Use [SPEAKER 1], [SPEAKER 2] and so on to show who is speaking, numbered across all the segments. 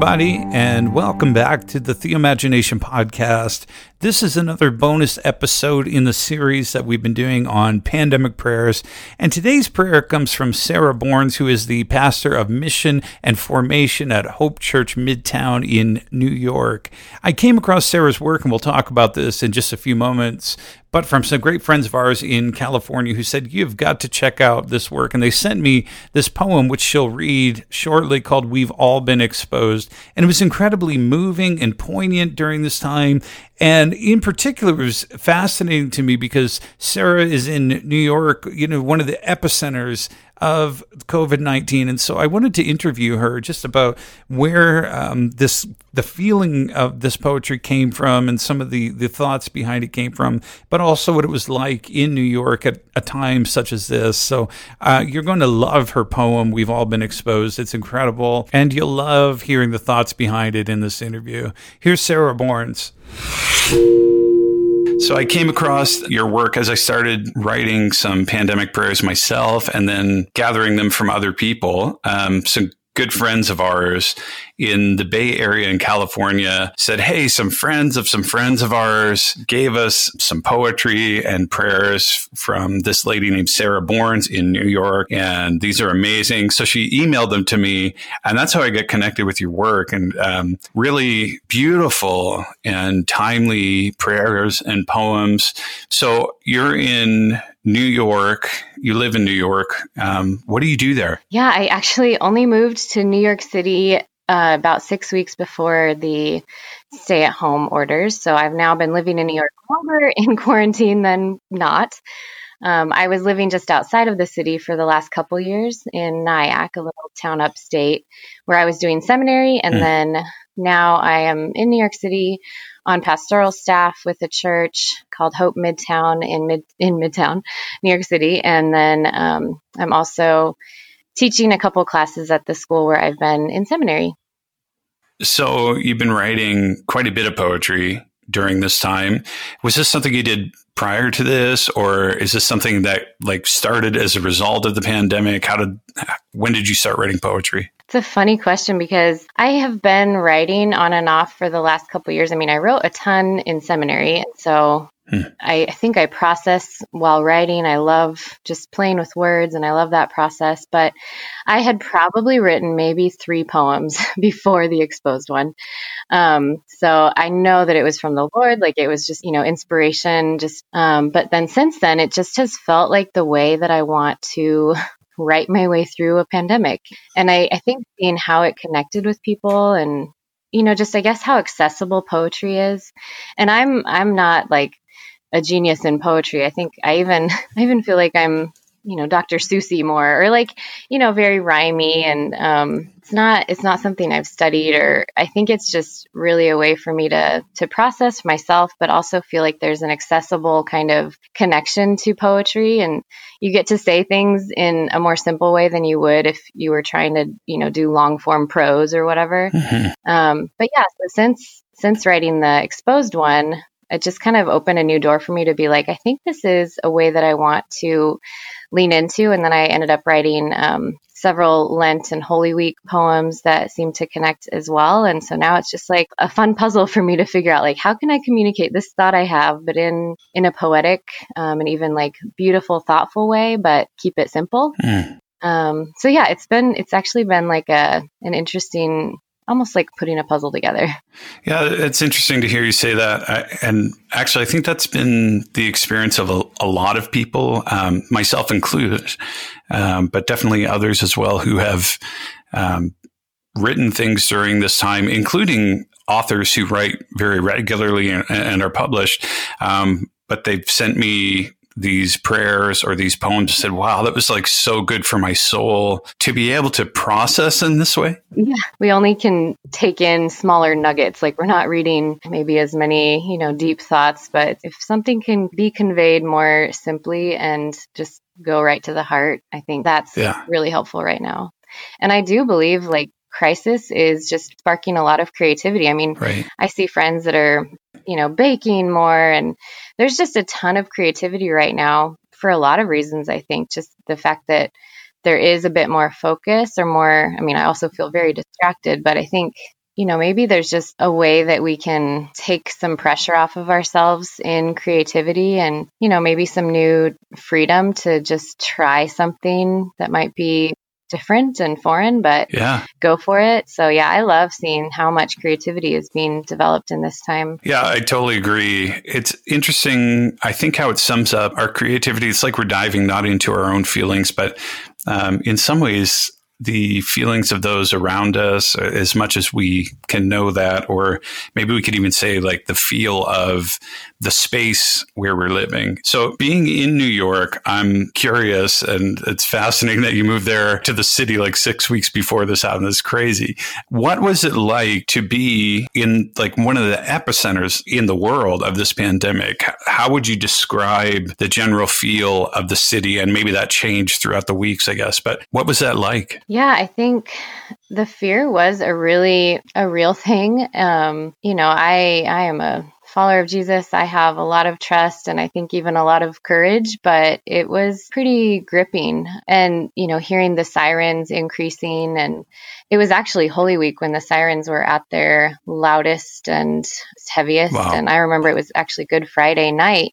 [SPEAKER 1] everybody, and welcome back to the Theoimagination Podcast. This is another bonus episode in the series that we've been doing on pandemic prayers. And today's prayer comes from Sarah Borns, who is the pastor of mission and formation at Hope Church Midtown in New York. I came across Sarah's work, and we'll talk about this in just a few moments but from some great friends of ours in California who said, You've got to check out this work. And they sent me this poem, which she'll read shortly, called We've All Been Exposed. And it was incredibly moving and poignant during this time. And in particular, it was fascinating to me because Sarah is in New York, you know, one of the epicenters of COVID 19. And so I wanted to interview her just about where um, this, the feeling of this poetry came from and some of the, the thoughts behind it came from, but also what it was like in New York at a time such as this. So uh, you're going to love her poem, We've All Been Exposed. It's incredible. And you'll love hearing the thoughts behind it in this interview. Here's Sarah Borns. So I came across your work as I started writing some pandemic prayers myself and then gathering them from other people. Um, some good friends of ours in the Bay Area in California said, Hey, some friends of some friends of ours gave us some poetry and prayers from this lady named Sarah Borns in New York. And these are amazing. So she emailed them to me. And that's how I get connected with your work and um, really beautiful and timely prayers and poems. So you're in New York. You live in New York. Um, what do you do there?
[SPEAKER 2] Yeah, I actually only moved to New York City uh, about six weeks before the stay at home orders. So I've now been living in New York longer in quarantine than not. Um, I was living just outside of the city for the last couple years in Nyack, a little town upstate, where I was doing seminary. And mm. then now I am in New York City on pastoral staff with a church called Hope Midtown in mid in Midtown, New York City. And then um, I'm also teaching a couple classes at the school where I've been in seminary.
[SPEAKER 1] So you've been writing quite a bit of poetry during this time. Was this something you did prior to this, or is this something that like started as a result of the pandemic? How did when did you start writing poetry?
[SPEAKER 2] It's a funny question because I have been writing on and off for the last couple years. I mean, I wrote a ton in seminary, so Hmm. I, I, think I process while writing. I love just playing with words and I love that process. But I had probably written maybe three poems before the exposed one. Um, so I know that it was from the Lord, like it was just, you know, inspiration. Just, um, but then since then, it just has felt like the way that I want to write my way through a pandemic. And I, I think seeing how it connected with people and you know just i guess how accessible poetry is and i'm i'm not like a genius in poetry. I think I even I even feel like I'm you know Dr. Seussy more or like you know very rhymy and um, it's not it's not something I've studied or I think it's just really a way for me to to process myself but also feel like there's an accessible kind of connection to poetry and you get to say things in a more simple way than you would if you were trying to you know do long form prose or whatever. Mm-hmm. Um, but yeah, so since since writing the exposed one, it just kind of opened a new door for me to be like, I think this is a way that I want to lean into. And then I ended up writing um, several Lent and Holy Week poems that seem to connect as well. And so now it's just like a fun puzzle for me to figure out like how can I communicate this thought I have, but in in a poetic um, and even like beautiful, thoughtful way, but keep it simple. Mm. Um, so yeah, it's been it's actually been like a an interesting almost like putting a puzzle together.
[SPEAKER 1] Yeah, it's interesting to hear you say that. I, and actually, I think that's been the experience of a, a lot of people, um, myself included, um, but definitely others as well who have um, written things during this time, including authors who write very regularly and, and are published. Um, but they've sent me these prayers or these poems said, wow, that was like so good for my soul to be able to process in this way?
[SPEAKER 2] Yeah, we only can take in smaller nuggets. Like we're not reading maybe as many, you know, deep thoughts, but if something can be conveyed more simply and just go right to the heart, I think that's yeah. really helpful right now. And I do believe like crisis is just sparking a lot of creativity. I mean, right. I see friends that are, you know, baking more and there's just a ton of creativity right now for a lot of reasons, I think. Just the fact that there is a bit more focus or more, I mean, I also feel very distracted, but I think you know, maybe there's just a way that we can take some pressure off of ourselves in creativity and, you know, maybe some new freedom to just try something that might be different and foreign, but
[SPEAKER 1] yeah.
[SPEAKER 2] go for it. So yeah, I love seeing how much creativity is being developed in this time.
[SPEAKER 1] Yeah, I totally agree. It's interesting. I think how it sums up our creativity. It's like we're diving not into our own feelings, but um, in some ways, the feelings of those around us uh, as much as we can know that, or maybe we could even say like the feel of the space where we're living. So being in New York, I'm curious and it's fascinating that you moved there to the city like six weeks before this happened. It's crazy. What was it like to be in like one of the epicenters in the world of this pandemic? How would you describe the general feel of the city? And maybe that changed throughout the weeks, I guess, but what was that like?
[SPEAKER 2] Yeah, I think the fear was a really a real thing. Um, you know, I I am a follower of Jesus, I have a lot of trust and I think even a lot of courage, but it was pretty gripping. And, you know, hearing the sirens increasing, and it was actually Holy Week when the sirens were at their loudest and heaviest. Wow. And I remember it was actually Good Friday night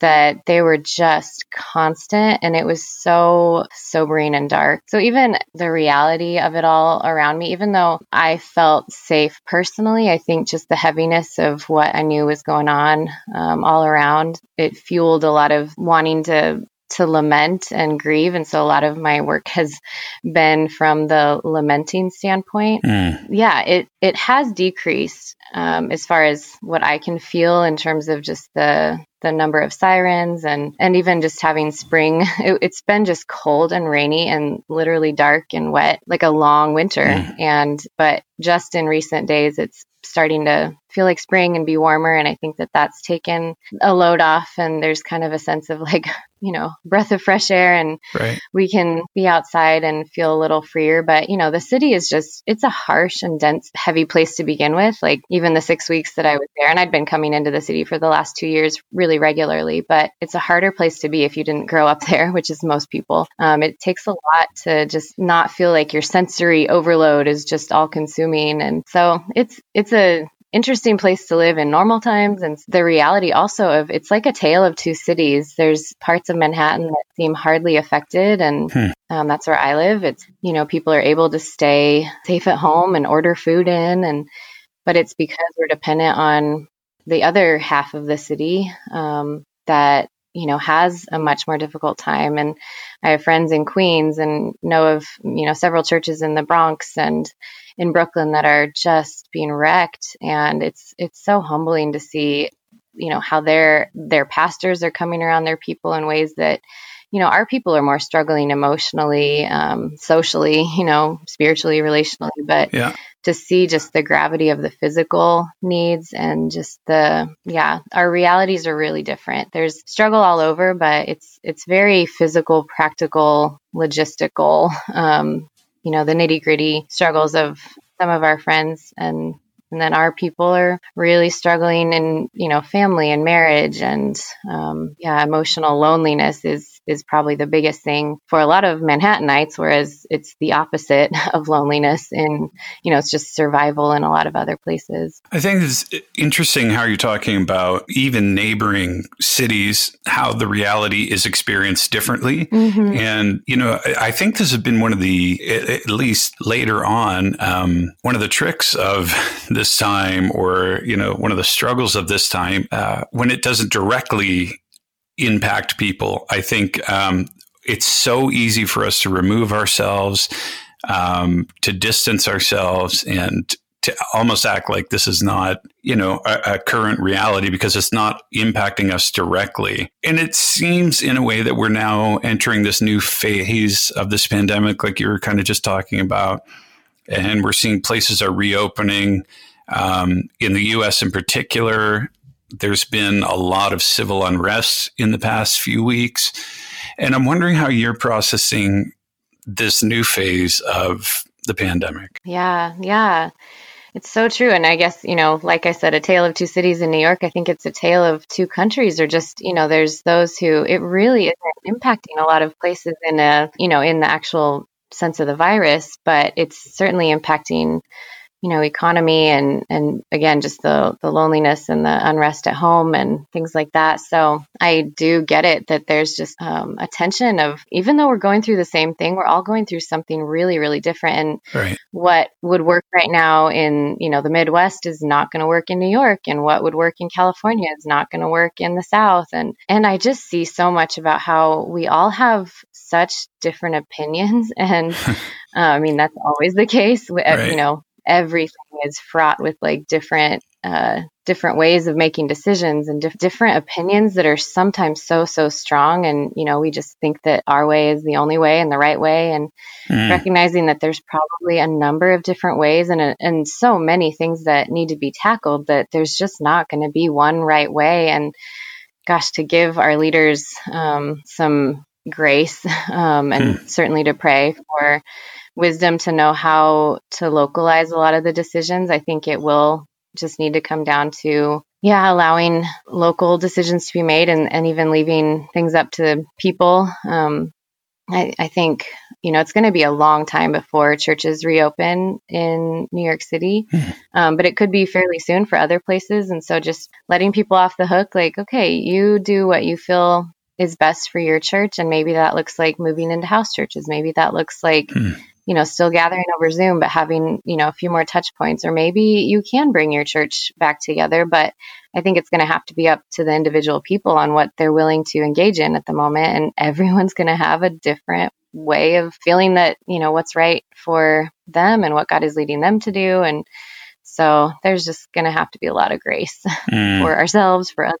[SPEAKER 2] that they were just constant and it was so sobering and dark. So even the reality of it all around me, even though I felt safe personally, I think just the heaviness of what I knew was going on um, all around, it fueled a lot of wanting to to lament and grieve. And so a lot of my work has been from the lamenting standpoint. Mm. Yeah, it, it has decreased um, as far as what I can feel in terms of just the the number of sirens and and even just having spring it, has been just cold and rainy and literally dark and wet like a long winter mm. and but just in recent days it's starting to feel like spring and be warmer and i think that that's taken a load off and there's kind of a sense of like you know breath of fresh air and
[SPEAKER 1] right.
[SPEAKER 2] we can be outside and feel a little freer. But you know the city is just it's a harsh and dense heavy place to begin with. Like even the 6 weeks that I was there and I'd been coming into the city for the last 2 years really regularly but it's a harder place to be if you didn't grow up there which is most people. Um, it takes a lot to just not feel like your sensory overload is just all consuming and so it's it's a interesting place to live in normal times and the reality also of it's like a tale of two cities there's parts of manhattan that seem hardly affected and hmm. um, that's where i live it's you know people are able to stay safe at home and order food in and but it's because we're dependent on the other half of the city um, that you know has a much more difficult time. And i have friends in queens and know of you know several churches in the bronx and in Brooklyn that are just being wrecked. And it's it's so humbling to see you know how their their pastors are coming around their people in ways that you know our people are more struggling emotionally um, socially you know spiritually relationally but
[SPEAKER 1] yeah.
[SPEAKER 2] to see just the gravity of the physical needs and just the yeah our realities are really different there's struggle all over but it's it's very physical practical logistical um, you know, the nitty gritty struggles of some of our friends and and then our people are really struggling in you know family and marriage and um, yeah emotional loneliness is is probably the biggest thing for a lot of Manhattanites, whereas it's the opposite of loneliness and, you know, it's just survival in a lot of other places.
[SPEAKER 1] I think it's interesting how you're talking about even neighboring cities, how the reality is experienced differently. Mm-hmm. And, you know, I think this has been one of the, at least later on, um, one of the tricks of this time or, you know, one of the struggles of this time uh, when it doesn't directly impact people. I think um, it's so easy for us to remove ourselves, um, to distance ourselves, and to almost act like this is not, you know, a, a, current reality because it's not impacting us directly. And it seems in a way that we're now entering this new phase of this pandemic, like you were kind of just talking about. And we're seeing places are reopening. Um, in the US in particular, there's been a lot of civil unrest in the past few weeks. And I'm wondering how you're processing this new phase of the pandemic.
[SPEAKER 2] Yeah, yeah. It's so true. And I guess, you know, like I said, a tale of two cities in New York, I think it's a tale of two countries or just, you know, there's those who it really isn't impacting a lot of places in a, you know, in the actual sense of the virus, but it's certainly impacting you know economy and and again just the the loneliness and the unrest at home and things like that so i do get it that there's just um, a tension of even though we're going through the same thing we're all going through something really really different and
[SPEAKER 1] right.
[SPEAKER 2] what would work right now in you know the midwest is not going to work in new york and what would work in california is not going to work in the south and and i just see so much about how we all have such different opinions and uh, i mean that's always the case right. you know everything is fraught with like different uh, different ways of making decisions and dif- different opinions that are sometimes so so strong and you know we just think that our way is the only way and the right way and mm. recognizing that there's probably a number of different ways and and so many things that need to be tackled that there's just not going to be one right way and gosh to give our leaders um, some grace um, and mm. certainly to pray for wisdom to know how to localize a lot of the decisions. I think it will just need to come down to, yeah, allowing local decisions to be made and, and even leaving things up to people. Um, I, I think, you know, it's going to be a long time before churches reopen in New York City, hmm. um, but it could be fairly soon for other places. And so just letting people off the hook, like, okay, you do what you feel is best for your church. And maybe that looks like moving into house churches. Maybe that looks like, hmm you know, still gathering over Zoom, but having, you know, a few more touch points, or maybe you can bring your church back together. But I think it's going to have to be up to the individual people on what they're willing to engage in at the moment. And everyone's going to have a different way of feeling that, you know, what's right for them and what God is leading them to do. And so there's just going to have to be a lot of grace mm. for ourselves, for others.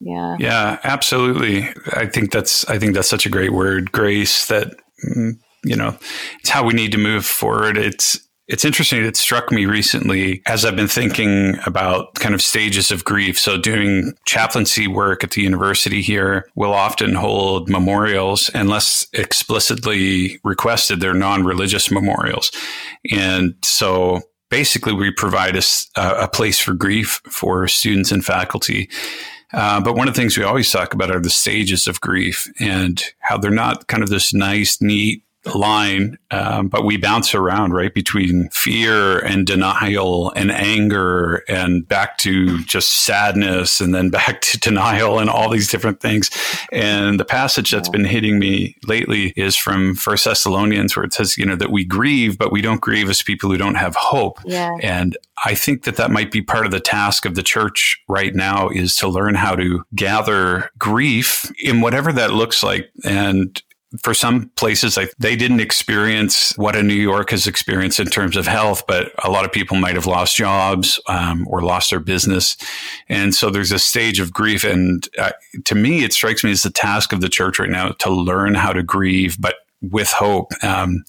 [SPEAKER 2] Yeah.
[SPEAKER 1] Yeah, absolutely. I think that's I think that's such a great word, grace that mm, you know, it's how we need to move forward. It's it's interesting. It struck me recently as I've been thinking about kind of stages of grief. So, doing chaplaincy work at the university here, we'll often hold memorials, unless explicitly requested, they're non religious memorials. And so, basically, we provide a, a place for grief for students and faculty. Uh, but one of the things we always talk about are the stages of grief and how they're not kind of this nice, neat line, um, but we bounce around right between fear and denial and anger and back to just sadness and then back to denial and all these different things. And the passage that's been hitting me lately is from First Thessalonians, where it says, you know, that we grieve, but we don't grieve as people who don't have hope.
[SPEAKER 2] Yeah.
[SPEAKER 1] And I think that that might be part of the task of the church right now is to learn how to gather grief in whatever that looks like and for some places, I, they didn't experience what a New York has experienced in terms of health, but a lot of people might have lost jobs um, or lost their business. And so there's a stage of grief. And uh, to me, it strikes me as the task of the church right now to learn how to grieve, but with hope. Um,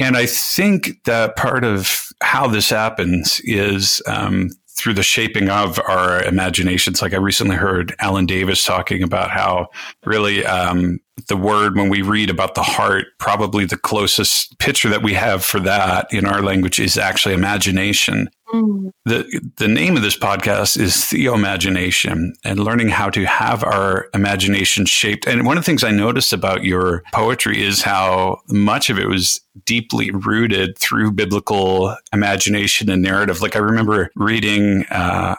[SPEAKER 1] And I think that part of how this happens is um, through the shaping of our imaginations. Like I recently heard Alan Davis talking about how really um, the word when we read about the heart, probably the closest picture that we have for that in our language is actually imagination. The the name of this podcast is Theoimagination and learning how to have our imagination shaped. And one of the things I noticed about your poetry is how much of it was deeply rooted through biblical imagination and narrative. Like I remember reading uh,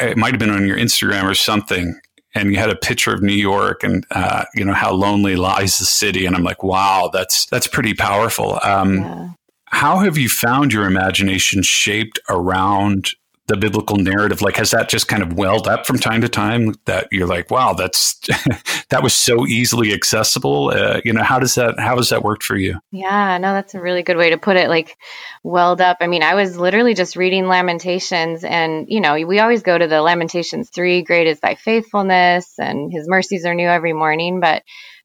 [SPEAKER 1] it might have been on your Instagram or something and you had a picture of New York and uh, you know how lonely lies the city, and I'm like, wow, that's that's pretty powerful. Um, yeah. How have you found your imagination shaped around the biblical narrative? Like has that just kind of welled up from time to time that you're like wow that's that was so easily accessible uh, you know how does that how has that worked for you?
[SPEAKER 2] Yeah no that's a really good way to put it like welled up. I mean i was literally just reading lamentations and you know we always go to the lamentations 3 great is thy faithfulness and his mercies are new every morning but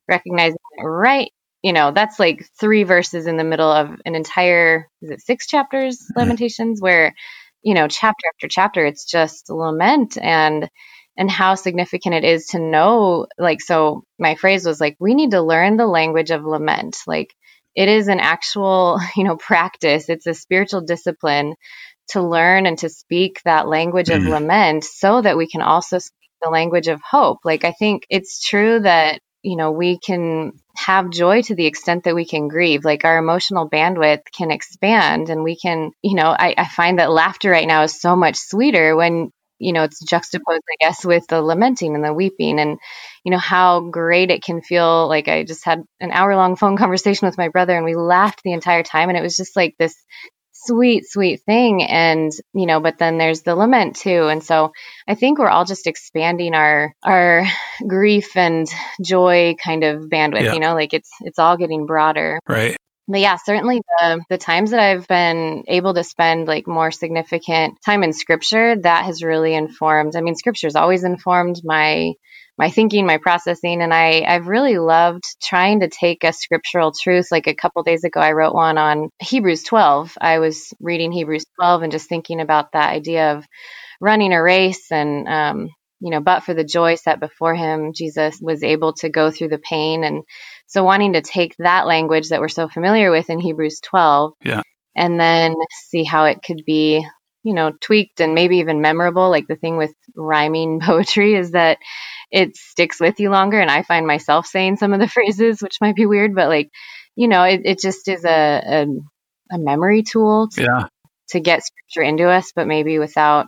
[SPEAKER 2] recognizing right you know that's like three verses in the middle of an entire is it six chapters mm-hmm. lamentations where you know, chapter after chapter, it's just lament and and how significant it is to know like so my phrase was like we need to learn the language of lament like it is an actual you know practice it's a spiritual discipline to learn and to speak that language mm-hmm. of lament so that we can also speak the language of hope like i think it's true that you know we can have joy to the extent that we can grieve. Like our emotional bandwidth can expand and we can, you know, I, I find that laughter right now is so much sweeter when you know, it's juxtaposed, I guess, with the lamenting and the weeping and, you know, how great it can feel. Like I just had an hour long phone conversation with my brother and we laughed the entire time. And it was just like this sweet, sweet thing. And, you know, but then there's the lament too. And so I think we're all just expanding our, our grief and joy kind of bandwidth, yeah. you know, like it's, it's all getting broader.
[SPEAKER 1] Right
[SPEAKER 2] but yeah, certainly the the times that I've been able to spend like more significant time in scripture, that has really informed. I mean, scripture's always informed my my thinking, my processing, and I I've really loved trying to take a scriptural truth. Like a couple days ago, I wrote one on Hebrews 12. I was reading Hebrews 12 and just thinking about that idea of running a race and um, you know, but for the joy set before him, Jesus was able to go through the pain. And so wanting to take that language that we're so familiar with in Hebrews 12
[SPEAKER 1] yeah.
[SPEAKER 2] and then see how it could be, you know, tweaked and maybe even memorable. Like the thing with rhyming poetry is that it sticks with you longer. And I find myself saying some of the phrases, which might be weird, but like, you know, it, it just is a, a, a memory tool to,
[SPEAKER 1] yeah.
[SPEAKER 2] to get scripture into us, but maybe without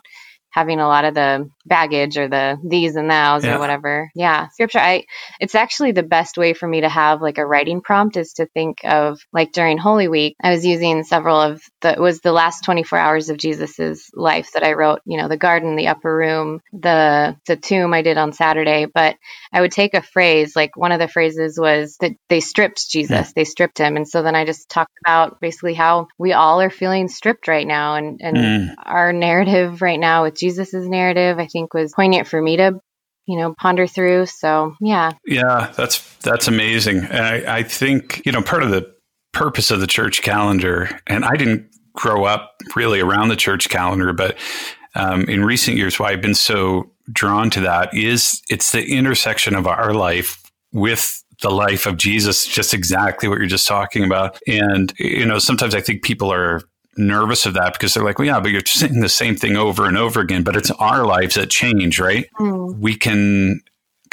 [SPEAKER 2] having a lot of the baggage or the these and thous yeah. or whatever. Yeah, scripture. I it's actually the best way for me to have like a writing prompt is to think of like during Holy Week. I was using several of the it was the last 24 hours of Jesus's life that I wrote. You know, the garden, the upper room, the the tomb. I did on Saturday, but I would take a phrase like one of the phrases was that they stripped Jesus, yeah. they stripped him, and so then I just talked about basically how we all are feeling stripped right now, and and mm. our narrative right now with Jesus's narrative. I think was poignant for me to you know ponder through. So yeah.
[SPEAKER 1] Yeah that's that's amazing. And I, I think you know part of the purpose of the church calendar and i didn't grow up really around the church calendar but um, in recent years why i've been so drawn to that is it's the intersection of our life with the life of jesus just exactly what you're just talking about. And you know sometimes i think people are nervous of that because they're like, well, yeah, but you're saying the same thing over and over again, but it's our lives that change, right? Mm. We can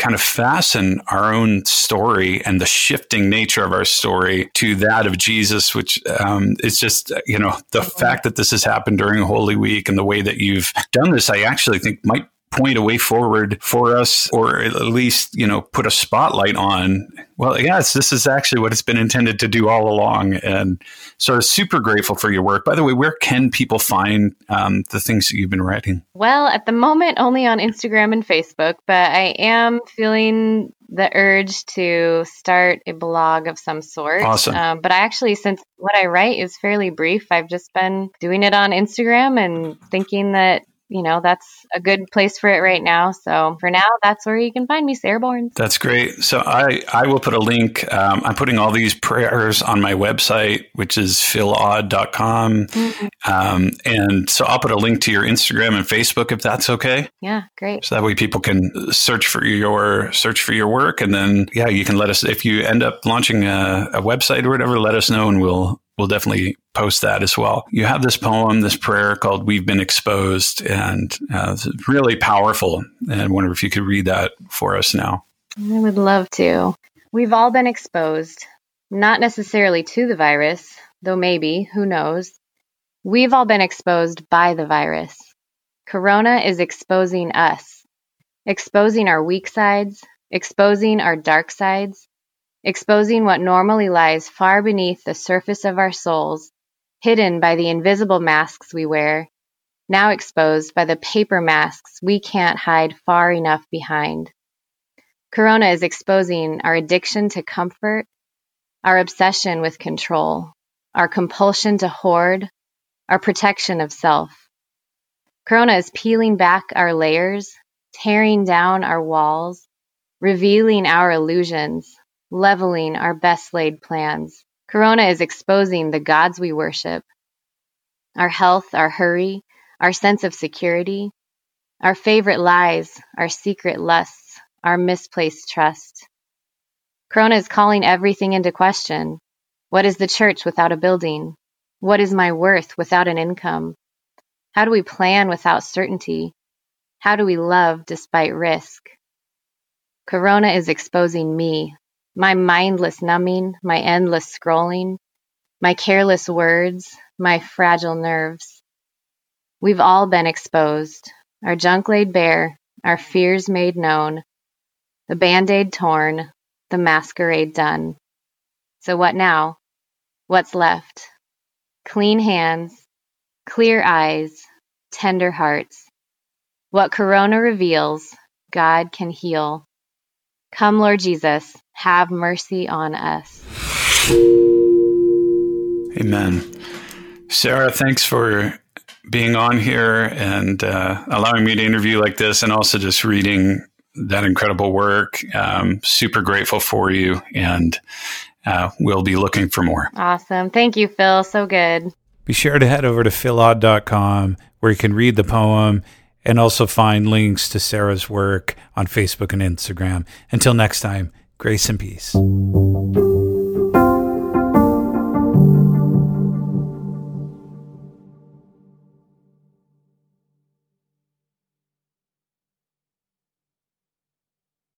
[SPEAKER 1] kind of fasten our own story and the shifting nature of our story to that of Jesus, which um, is just, you know, the mm-hmm. fact that this has happened during Holy Week and the way that you've done this, I actually think might point a way forward for us or at least you know put a spotlight on well yes this is actually what it's been intended to do all along and so I'm super grateful for your work by the way where can people find um, the things that you've been writing
[SPEAKER 2] well at the moment only on instagram and facebook but i am feeling the urge to start a blog of some sort.
[SPEAKER 1] Awesome. Um,
[SPEAKER 2] but I actually, since what I write is fairly brief, I've just been doing it on Instagram and thinking that you know, that's a good place for it right now. So for now, that's where you can find me, Sarah Bourne.
[SPEAKER 1] That's great. So I, I will put a link. Um, I'm putting all these prayers on my website, which is philodd.com. Mm-hmm. Um, and so I'll put a link to your Instagram and Facebook if that's okay.
[SPEAKER 2] Yeah, great.
[SPEAKER 1] So that way people can search for your search for your work, and then yeah, you can let us if you end up launching a, a website or whatever. Let us know, and we'll we'll definitely post that as well. You have this poem, this prayer called We've Been Exposed, and uh, it's really powerful. And I wonder if you could read that for us now.
[SPEAKER 2] I would love to. We've all been exposed, not necessarily to the virus, though maybe, who knows. We've all been exposed by the virus. Corona is exposing us, exposing our weak sides, exposing our dark sides, exposing what normally lies far beneath the surface of our souls, hidden by the invisible masks we wear, now exposed by the paper masks we can't hide far enough behind. Corona is exposing our addiction to comfort, our obsession with control, our compulsion to hoard, our protection of self. Corona is peeling back our layers, tearing down our walls, revealing our illusions, leveling our best laid plans. Corona is exposing the gods we worship. Our health, our hurry, our sense of security, our favorite lies, our secret lusts, our misplaced trust. Corona is calling everything into question. What is the church without a building? What is my worth without an income? How do we plan without certainty? How do we love despite risk? Corona is exposing me, my mindless numbing, my endless scrolling, my careless words, my fragile nerves. We've all been exposed, our junk laid bare, our fears made known, the band aid torn, the masquerade done. So what now? What's left? Clean hands, clear eyes, tender hearts. What Corona reveals, God can heal. Come, Lord Jesus, have mercy on us.
[SPEAKER 1] Amen. Sarah, thanks for being on here and uh, allowing me to interview like this and also just reading that incredible work. Um, super grateful for you and uh, we'll be looking for more.
[SPEAKER 2] Awesome. Thank you, Phil. So good.
[SPEAKER 1] Be sure to head over to philodd.com where you can read the poem and also find links to Sarah's work on Facebook and Instagram. Until next time, grace and peace.